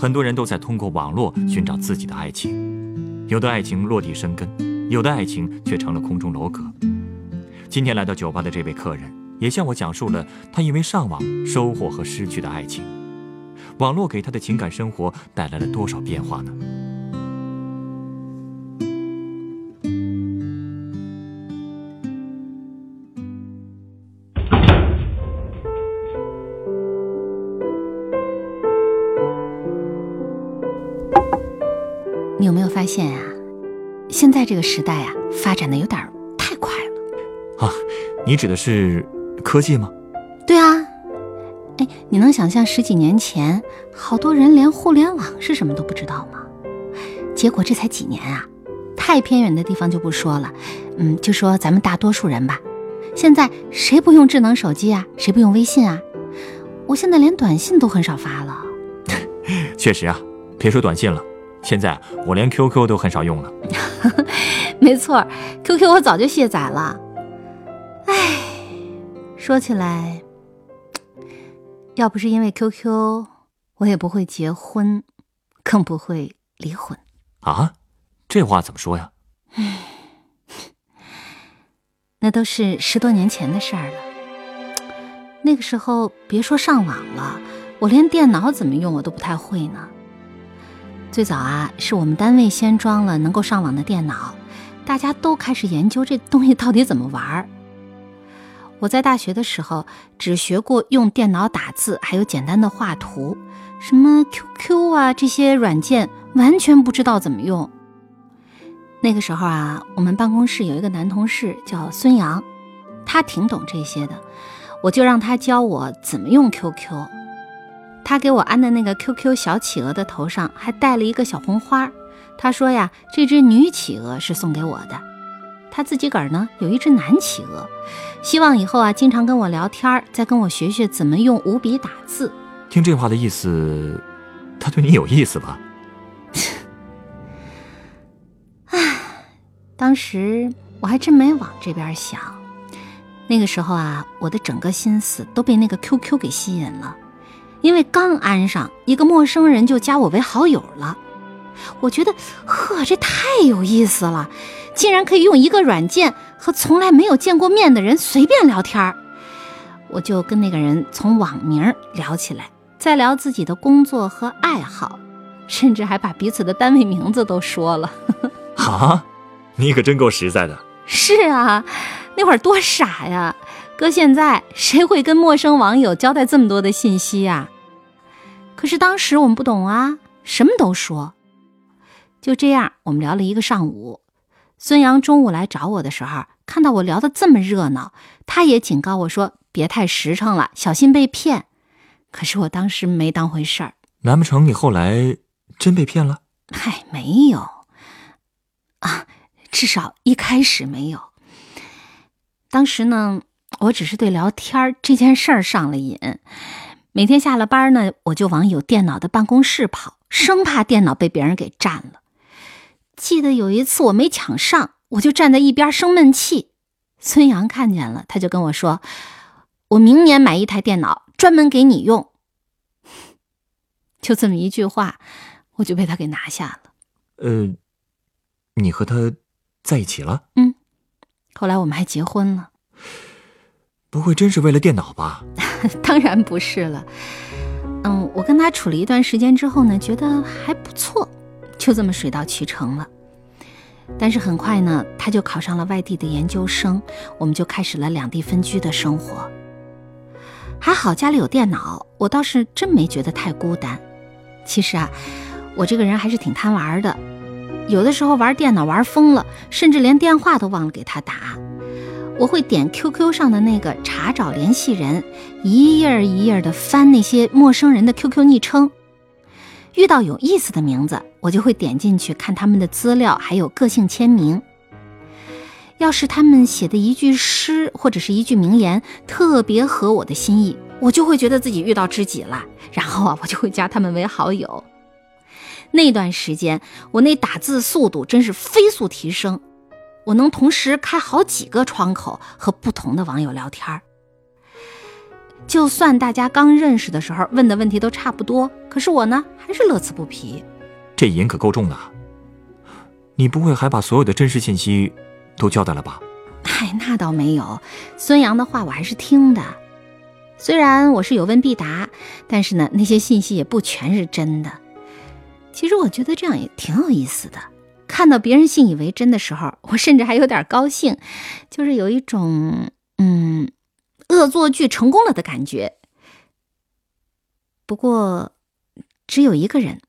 很多人都在通过网络寻找自己的爱情。有的爱情落地生根，有的爱情却成了空中楼阁。今天来到酒吧的这位客人，也向我讲述了他因为上网收获和失去的爱情。网络给他的情感生活带来了多少变化呢？这个时代啊，发展的有点太快了。啊，你指的是科技吗？对啊，哎，你能想象十几年前，好多人连互联网是什么都不知道吗？结果这才几年啊，太偏远的地方就不说了，嗯，就说咱们大多数人吧，现在谁不用智能手机啊？谁不用微信啊？我现在连短信都很少发了。确实啊，别说短信了，现在我连 QQ 都很少用了。没错，QQ 我早就卸载了。唉，说起来，要不是因为 QQ，我也不会结婚，更不会离婚。啊，这话怎么说呀？那都是十多年前的事儿了。那个时候，别说上网了，我连电脑怎么用我都不太会呢。最早啊，是我们单位先装了能够上网的电脑，大家都开始研究这东西到底怎么玩儿。我在大学的时候只学过用电脑打字，还有简单的画图，什么 QQ 啊这些软件完全不知道怎么用。那个时候啊，我们办公室有一个男同事叫孙阳，他挺懂这些的，我就让他教我怎么用 QQ。他给我安的那个 QQ 小企鹅的头上还戴了一个小红花，他说呀，这只女企鹅是送给我的。他自己个儿呢有一只男企鹅，希望以后啊经常跟我聊天，再跟我学学怎么用五笔打字。听这话的意思，他对你有意思吧？唉当时我还真没往这边想，那个时候啊，我的整个心思都被那个 QQ 给吸引了，因为刚安上，一个陌生人就加我为好友了。我觉得，呵，这太有意思了，竟然可以用一个软件和从来没有见过面的人随便聊天儿。我就跟那个人从网名聊起来，再聊自己的工作和爱好，甚至还把彼此的单位名字都说了。啊，你可真够实在的。是啊，那会儿多傻呀！搁现在谁会跟陌生网友交代这么多的信息呀？可是当时我们不懂啊，什么都说。就这样，我们聊了一个上午。孙杨中午来找我的时候，看到我聊得这么热闹，他也警告我说别太实诚了，小心被骗。可是我当时没当回事儿。难不成你后来真被骗了？嗨，没有啊，至少一开始没有。当时呢，我只是对聊天这件事儿上了瘾。每天下了班呢，我就往有电脑的办公室跑，生怕电脑被别人给占了。记得有一次我没抢上，我就站在一边生闷气。孙杨看见了，他就跟我说：“我明年买一台电脑，专门给你用。”就这么一句话，我就被他给拿下了。呃，你和他在一起了？嗯后来我们还结婚了。不会真是为了电脑吧？当然不是了。嗯，我跟他处了一段时间之后呢，觉得还不错，就这么水到渠成了。但是很快呢，他就考上了外地的研究生，我们就开始了两地分居的生活。还好家里有电脑，我倒是真没觉得太孤单。其实啊，我这个人还是挺贪玩的，有的时候玩电脑玩疯了，甚至连电话都忘了给他打。我会点 QQ 上的那个查找联系人，一页儿一页的翻那些陌生人的 QQ 昵称，遇到有意思的名字，我就会点进去看他们的资料，还有个性签名。要是他们写的一句诗或者是一句名言特别合我的心意，我就会觉得自己遇到知己了，然后啊，我就会加他们为好友。那段时间，我那打字速度真是飞速提升，我能同时开好几个窗口和不同的网友聊天就算大家刚认识的时候问的问题都差不多，可是我呢还是乐此不疲。这瘾可够重的，你不会还把所有的真实信息？都交代了吧？嗨，那倒没有。孙杨的话我还是听的，虽然我是有问必答，但是呢，那些信息也不全是真的。其实我觉得这样也挺有意思的。看到别人信以为真的时候，我甚至还有点高兴，就是有一种嗯，恶作剧成功了的感觉。不过，只有一个人，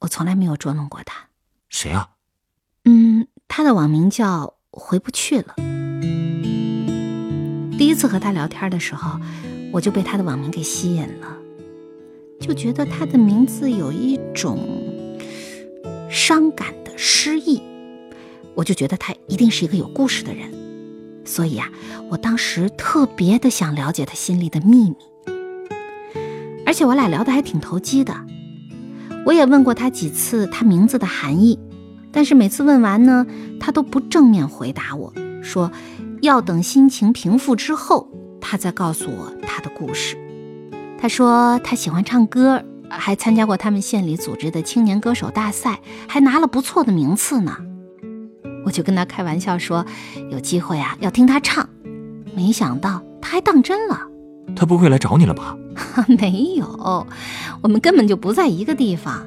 我从来没有捉弄过他。谁啊？嗯，他的网名叫。回不去了。第一次和他聊天的时候，我就被他的网名给吸引了，就觉得他的名字有一种伤感失忆，我就觉得他一定是一个有故事的人，所以啊，我当时特别的想了解他心里的秘密，而且我俩聊得还挺投机的，我也问过他几次他名字的含义。但是每次问完呢，他都不正面回答我，说要等心情平复之后，他再告诉我他的故事。他说他喜欢唱歌，还参加过他们县里组织的青年歌手大赛，还拿了不错的名次呢。我就跟他开玩笑说，有机会啊要听他唱。没想到他还当真了。他不会来找你了吧？没有，我们根本就不在一个地方。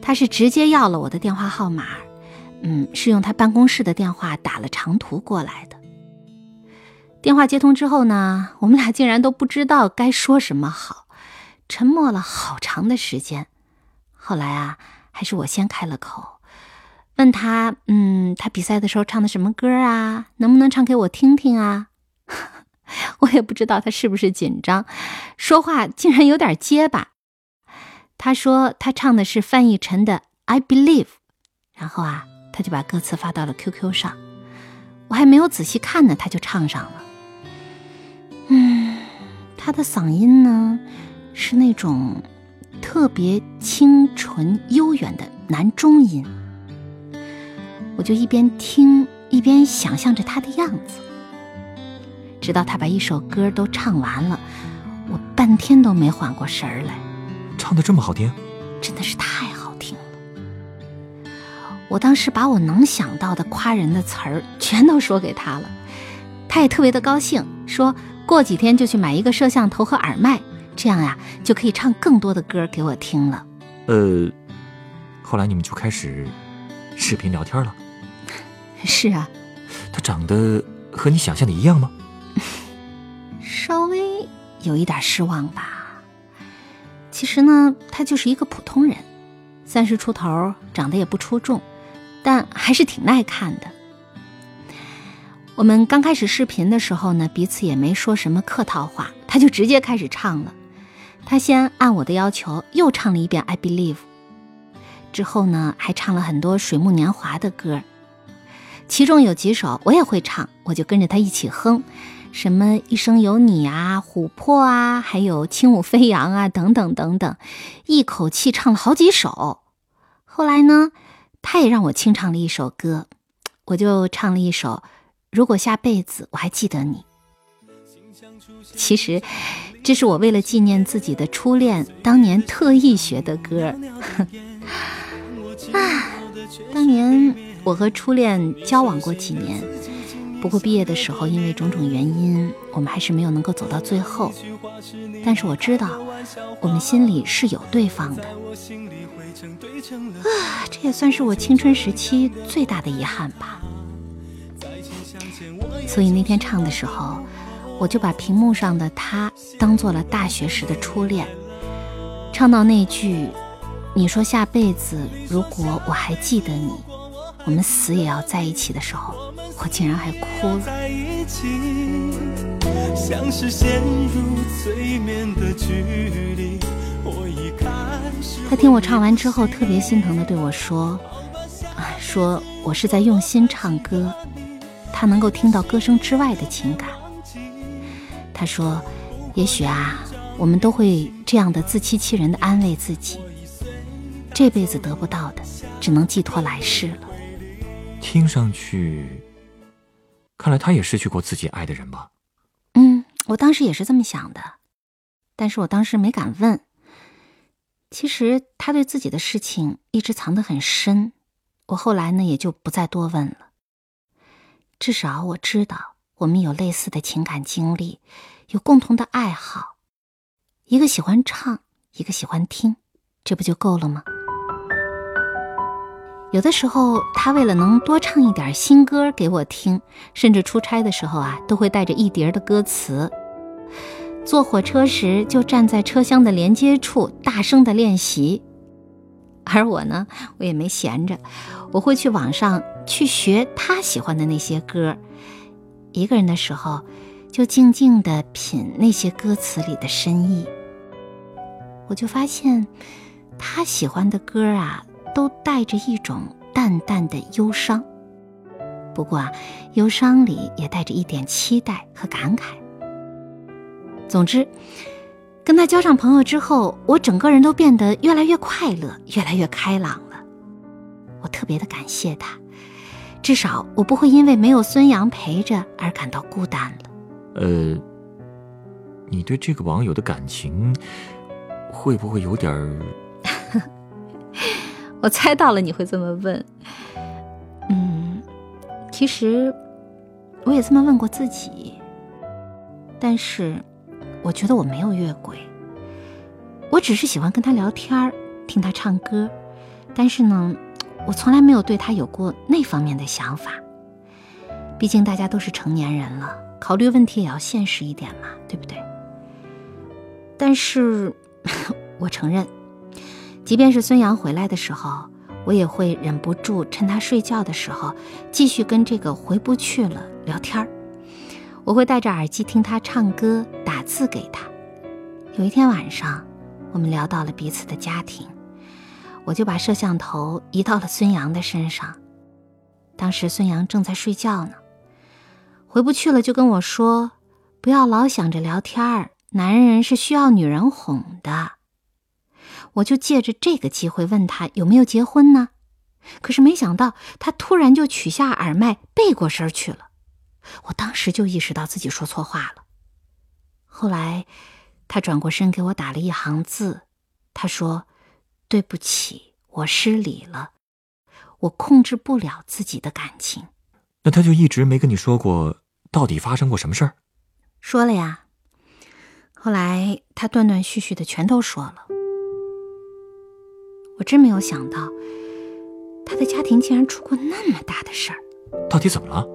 他是直接要了我的电话号码，嗯，是用他办公室的电话打了长途过来的。电话接通之后呢，我们俩竟然都不知道该说什么好，沉默了好长的时间。后来啊，还是我先开了口，问他，嗯，他比赛的时候唱的什么歌啊？能不能唱给我听听啊？我也不知道他是不是紧张，说话竟然有点结巴。他说他唱的是范逸臣的《I Believe》，然后啊，他就把歌词发到了 QQ 上。我还没有仔细看呢，他就唱上了。嗯，他的嗓音呢，是那种特别清纯悠远的男中音。我就一边听一边想象着他的样子，直到他把一首歌都唱完了，我半天都没缓过神儿来。唱的这么好听，真的是太好听了。我当时把我能想到的夸人的词儿全都说给他了，他也特别的高兴，说过几天就去买一个摄像头和耳麦，这样呀就可以唱更多的歌给我听了。呃，后来你们就开始视频聊天了。是啊。他长得和你想象的一样吗？稍微有一点失望吧。其实呢，他就是一个普通人，三十出头，长得也不出众，但还是挺耐看的。我们刚开始视频的时候呢，彼此也没说什么客套话，他就直接开始唱了。他先按我的要求又唱了一遍《I Believe》，之后呢，还唱了很多水木年华的歌，其中有几首我也会唱，我就跟着他一起哼。什么一生有你啊，琥珀啊，还有轻舞飞扬啊，等等等等，一口气唱了好几首。后来呢，他也让我清唱了一首歌，我就唱了一首《如果下辈子我还记得你》。其实，这是我为了纪念自己的初恋，当年特意学的歌。啊，当年我和初恋交往过几年。不过毕业的时候，因为种种原因，我们还是没有能够走到最后。但是我知道，我们心里是有对方的。啊，这也算是我青春时期最大的遗憾吧。所以那天唱的时候，我就把屏幕上的他当做了大学时的初恋。唱到那句“你说下辈子如果我还记得你，我们死也要在一起”的时候。我竟然还哭了。在一起，像是陷入催眠的距离。我一看他听我唱完之后，特别心疼的对我说：“说我是在用心唱歌，他能够听到歌声之外的情感。”他说：“也许啊，我们都会这样的自欺欺人的安慰自己，这辈子得不到的，只能寄托来世了。”听上去，看来他也失去过自己爱的人吧？嗯，我当时也是这么想的，但是我当时没敢问。其实他对自己的事情一直藏得很深，我后来呢也就不再多问了。至少我知道我们有类似的情感经历，有共同的爱好，一个喜欢唱，一个喜欢听，这不就够了吗？有的时候他为了能多唱一点新歌给我听，甚至出差的时候啊，都会带着一叠的歌词。坐火车时，就站在车厢的连接处，大声的练习。而我呢，我也没闲着，我会去网上去学他喜欢的那些歌。一个人的时候，就静静的品那些歌词里的深意。我就发现，他喜欢的歌啊，都带着一种淡淡的忧伤。不过啊，忧伤里也带着一点期待和感慨。总之，跟他交上朋友之后，我整个人都变得越来越快乐，越来越开朗了。我特别的感谢他，至少我不会因为没有孙杨陪着而感到孤单了。呃，你对这个网友的感情会不会有点儿？我猜到了你会这么问。嗯，其实我也这么问过自己，但是。我觉得我没有越轨，我只是喜欢跟他聊天听他唱歌，但是呢，我从来没有对他有过那方面的想法。毕竟大家都是成年人了，考虑问题也要现实一点嘛，对不对？但是，我承认，即便是孙杨回来的时候，我也会忍不住趁他睡觉的时候，继续跟这个回不去了聊天儿。我会戴着耳机听他唱歌，打字给他。有一天晚上，我们聊到了彼此的家庭，我就把摄像头移到了孙杨的身上。当时孙杨正在睡觉呢，回不去了就跟我说：“不要老想着聊天儿，男人是需要女人哄的。”我就借着这个机会问他有没有结婚呢？可是没想到他突然就取下耳麦，背过身去了。我当时就意识到自己说错话了。后来，他转过身给我打了一行字，他说：“对不起，我失礼了，我控制不了自己的感情。”那他就一直没跟你说过到底发生过什么事儿？说了呀。后来他断断续续的全都说了。我真没有想到，他的家庭竟然出过那么大的事儿。到底怎么了？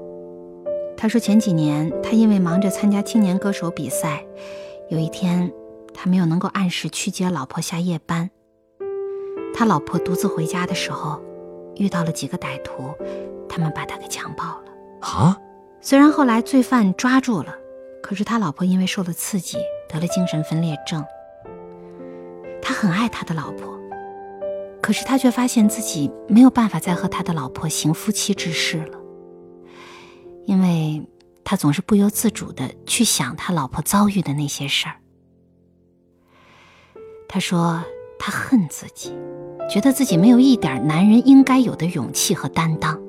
他说：“前几年，他因为忙着参加青年歌手比赛，有一天，他没有能够按时去接老婆下夜班。他老婆独自回家的时候，遇到了几个歹徒，他们把他给强暴了。啊！虽然后来罪犯抓住了，可是他老婆因为受了刺激，得了精神分裂症。他很爱他的老婆，可是他却发现自己没有办法再和他的老婆行夫妻之事了。”因为他总是不由自主的去想他老婆遭遇的那些事儿。他说他恨自己，觉得自己没有一点男人应该有的勇气和担当。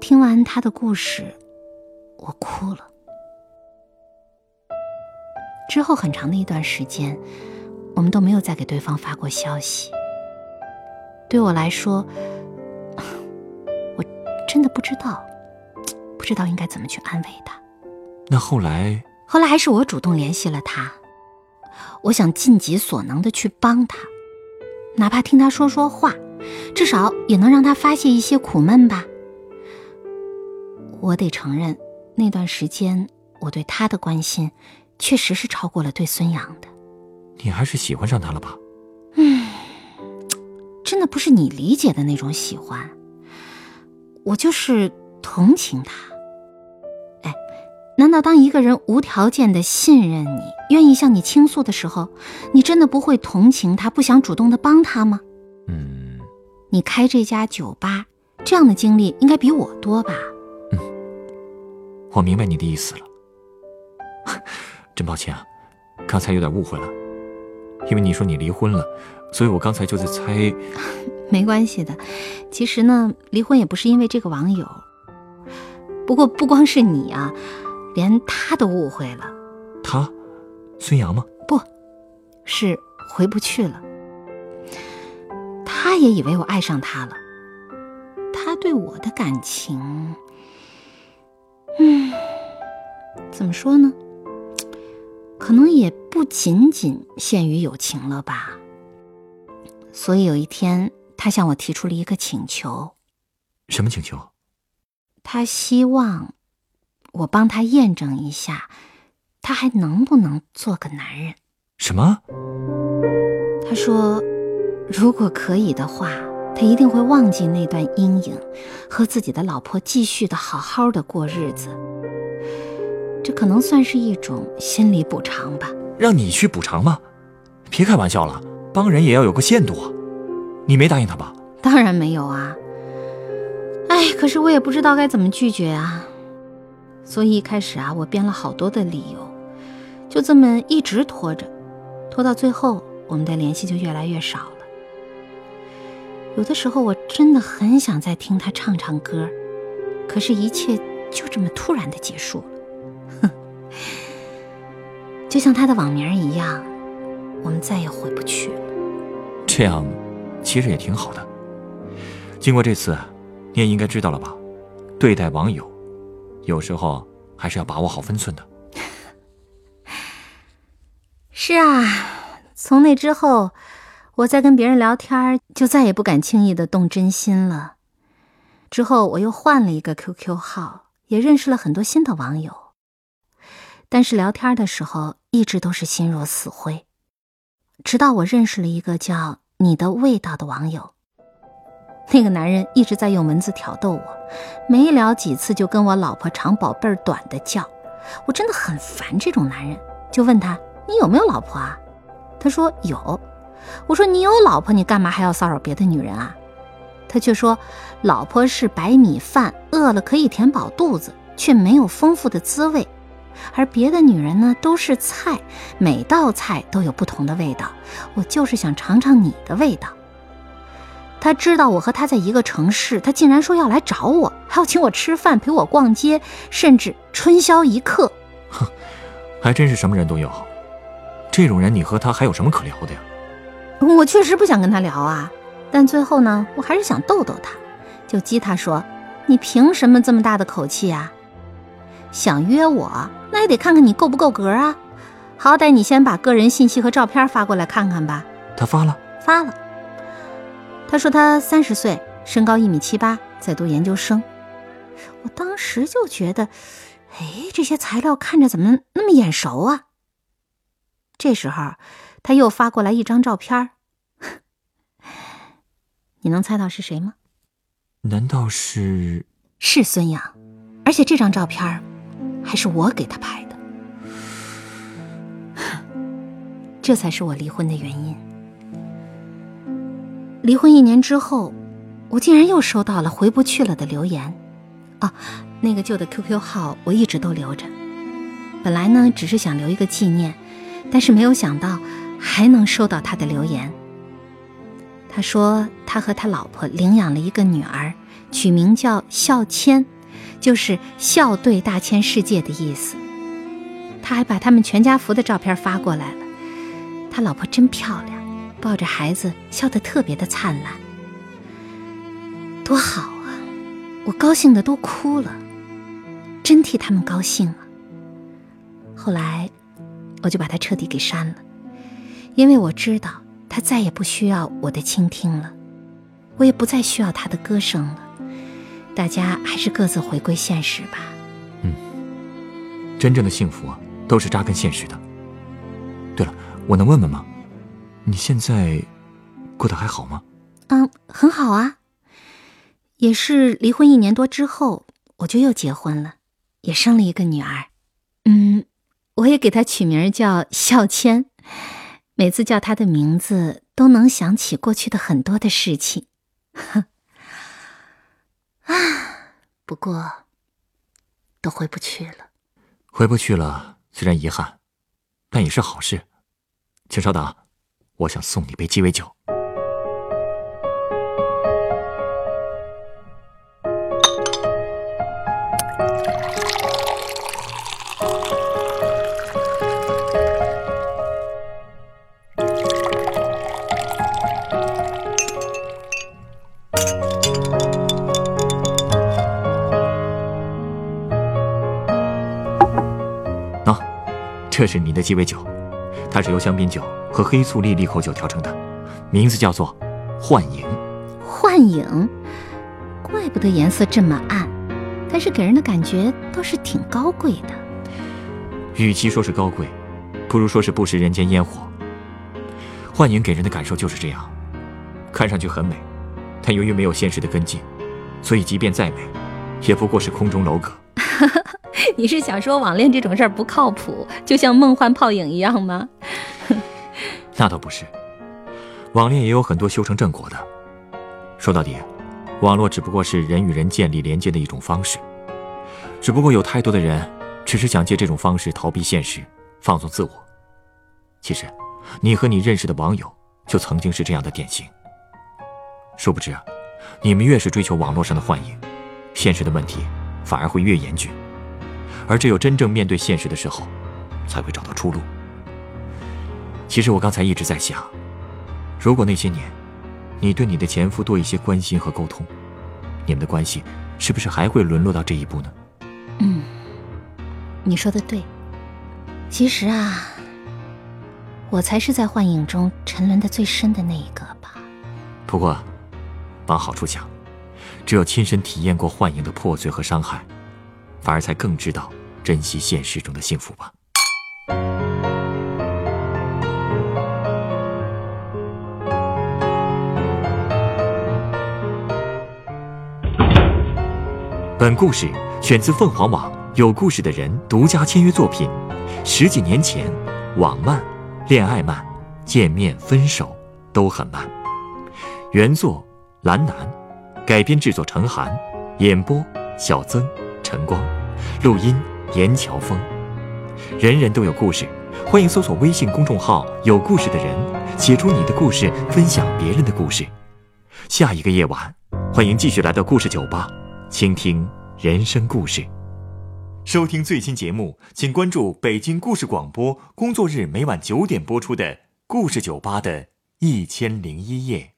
听完他的故事，我哭了。之后很长的一段时间，我们都没有再给对方发过消息。对我来说，我真的不知道。不知道应该怎么去安慰他。那后来，后来还是我主动联系了他。我想尽己所能的去帮他，哪怕听他说说话，至少也能让他发泄一些苦闷吧。我得承认，那段时间我对他的关心，确实是超过了对孙杨的。你还是喜欢上他了吧？嗯，真的不是你理解的那种喜欢。我就是同情他。难道当一个人无条件的信任你，愿意向你倾诉的时候，你真的不会同情他，不想主动的帮他吗？嗯，你开这家酒吧，这样的经历应该比我多吧？嗯我明白你的意思了。真抱歉啊，刚才有点误会了，因为你说你离婚了，所以我刚才就在猜。没关系的，其实呢，离婚也不是因为这个网友。不过不光是你啊，连他都误会了。他，孙杨吗？不，是回不去了。他也以为我爱上他了。他对我的感情，嗯，怎么说呢？可能也不仅仅限于友情了吧。所以有一天，他向我提出了一个请求。什么请求？他希望我帮他验证一下，他还能不能做个男人。什么？他说，如果可以的话，他一定会忘记那段阴影，和自己的老婆继续的好好的过日子。这可能算是一种心理补偿吧。让你去补偿吗？别开玩笑了，帮人也要有个限度啊！你没答应他吧？当然没有啊。哎，可是我也不知道该怎么拒绝啊，所以一开始啊，我编了好多的理由，就这么一直拖着，拖到最后，我们的联系就越来越少了。有的时候我真的很想再听他唱唱歌，可是，一切就这么突然的结束了。哼，就像他的网名一样，我们再也回不去了。这样，其实也挺好的。经过这次。你也应该知道了吧？对待网友，有时候还是要把握好分寸的。是啊，从那之后，我在跟别人聊天，就再也不敢轻易的动真心了。之后我又换了一个 QQ 号，也认识了很多新的网友。但是聊天的时候，一直都是心若死灰。直到我认识了一个叫“你的味道”的网友。那个男人一直在用文字挑逗我，没聊几次就跟我老婆长宝贝儿短的叫，我真的很烦这种男人。就问他你有没有老婆啊？他说有。我说你有老婆，你干嘛还要骚扰别的女人啊？他却说老婆是白米饭，饿了可以填饱肚子，却没有丰富的滋味，而别的女人呢都是菜，每道菜都有不同的味道，我就是想尝尝你的味道。他知道我和他在一个城市，他竟然说要来找我，还要请我吃饭，陪我逛街，甚至春宵一刻。哼，还真是什么人都有。这种人，你和他还有什么可聊的呀？我确实不想跟他聊啊，但最后呢，我还是想逗逗他，就激他说：“你凭什么这么大的口气啊？想约我，那也得看看你够不够格啊！好歹你先把个人信息和照片发过来看看吧。”他发了，发了。他说他三十岁，身高一米七八，在读研究生。我当时就觉得，哎，这些材料看着怎么那么眼熟啊？这时候，他又发过来一张照片 你能猜到是谁吗？难道是？是孙杨，而且这张照片还是我给他拍的。这才是我离婚的原因。离婚一年之后，我竟然又收到了回不去了的留言。啊，那个旧的 QQ 号我一直都留着。本来呢，只是想留一个纪念，但是没有想到还能收到他的留言。他说他和他老婆领养了一个女儿，取名叫笑谦，就是笑对大千世界的意思。他还把他们全家福的照片发过来了。他老婆真漂亮。抱着孩子笑得特别的灿烂，多好啊！我高兴的都哭了，真替他们高兴啊。后来，我就把他彻底给删了，因为我知道他再也不需要我的倾听了，我也不再需要他的歌声了。大家还是各自回归现实吧。嗯，真正的幸福啊，都是扎根现实的。对了，我能问问吗？你现在过得还好吗？嗯，很好啊。也是离婚一年多之后，我就又结婚了，也生了一个女儿。嗯，我也给她取名叫孝谦，每次叫她的名字都能想起过去的很多的事情。啊，不过都回不去了。回不去了，虽然遗憾，但也是好事。请稍等，我想送你杯鸡尾酒。这是你的鸡尾酒，它是由香槟酒和黑醋栗利口酒调成的，名字叫做“幻影”。幻影，怪不得颜色这么暗，但是给人的感觉倒是挺高贵的。与其说是高贵，不如说是不食人间烟火。幻影给人的感受就是这样，看上去很美，但由于没有现实的跟进，所以即便再美，也不过是空中楼阁。你是想说网恋这种事儿不靠谱，就像梦幻泡影一样吗？那倒不是，网恋也有很多修成正果的。说到底，网络只不过是人与人建立连接的一种方式，只不过有太多的人只是想借这种方式逃避现实，放纵自我。其实，你和你认识的网友就曾经是这样的典型。殊不知，你们越是追求网络上的幻影，现实的问题反而会越严峻。而只有真正面对现实的时候，才会找到出路。其实我刚才一直在想，如果那些年，你对你的前夫多一些关心和沟通，你们的关系是不是还会沦落到这一步呢？嗯，你说的对。其实啊，我才是在幻影中沉沦的最深的那一个吧。不过，往好处想，只有亲身体验过幻影的破碎和伤害。反而才更知道珍惜现实中的幸福吧。本故事选自凤凰网有故事的人独家签约作品。十几年前，网慢、恋爱慢、见面、分手都很慢。原作蓝南，改编制作陈寒，演播小曾。晨光，录音严乔峰。人人都有故事，欢迎搜索微信公众号“有故事的人”，写出你的故事，分享别人的故事。下一个夜晚，欢迎继续来到故事酒吧，倾听人生故事。收听最新节目，请关注北京故事广播，工作日每晚九点播出的《故事酒吧》的一千零一夜。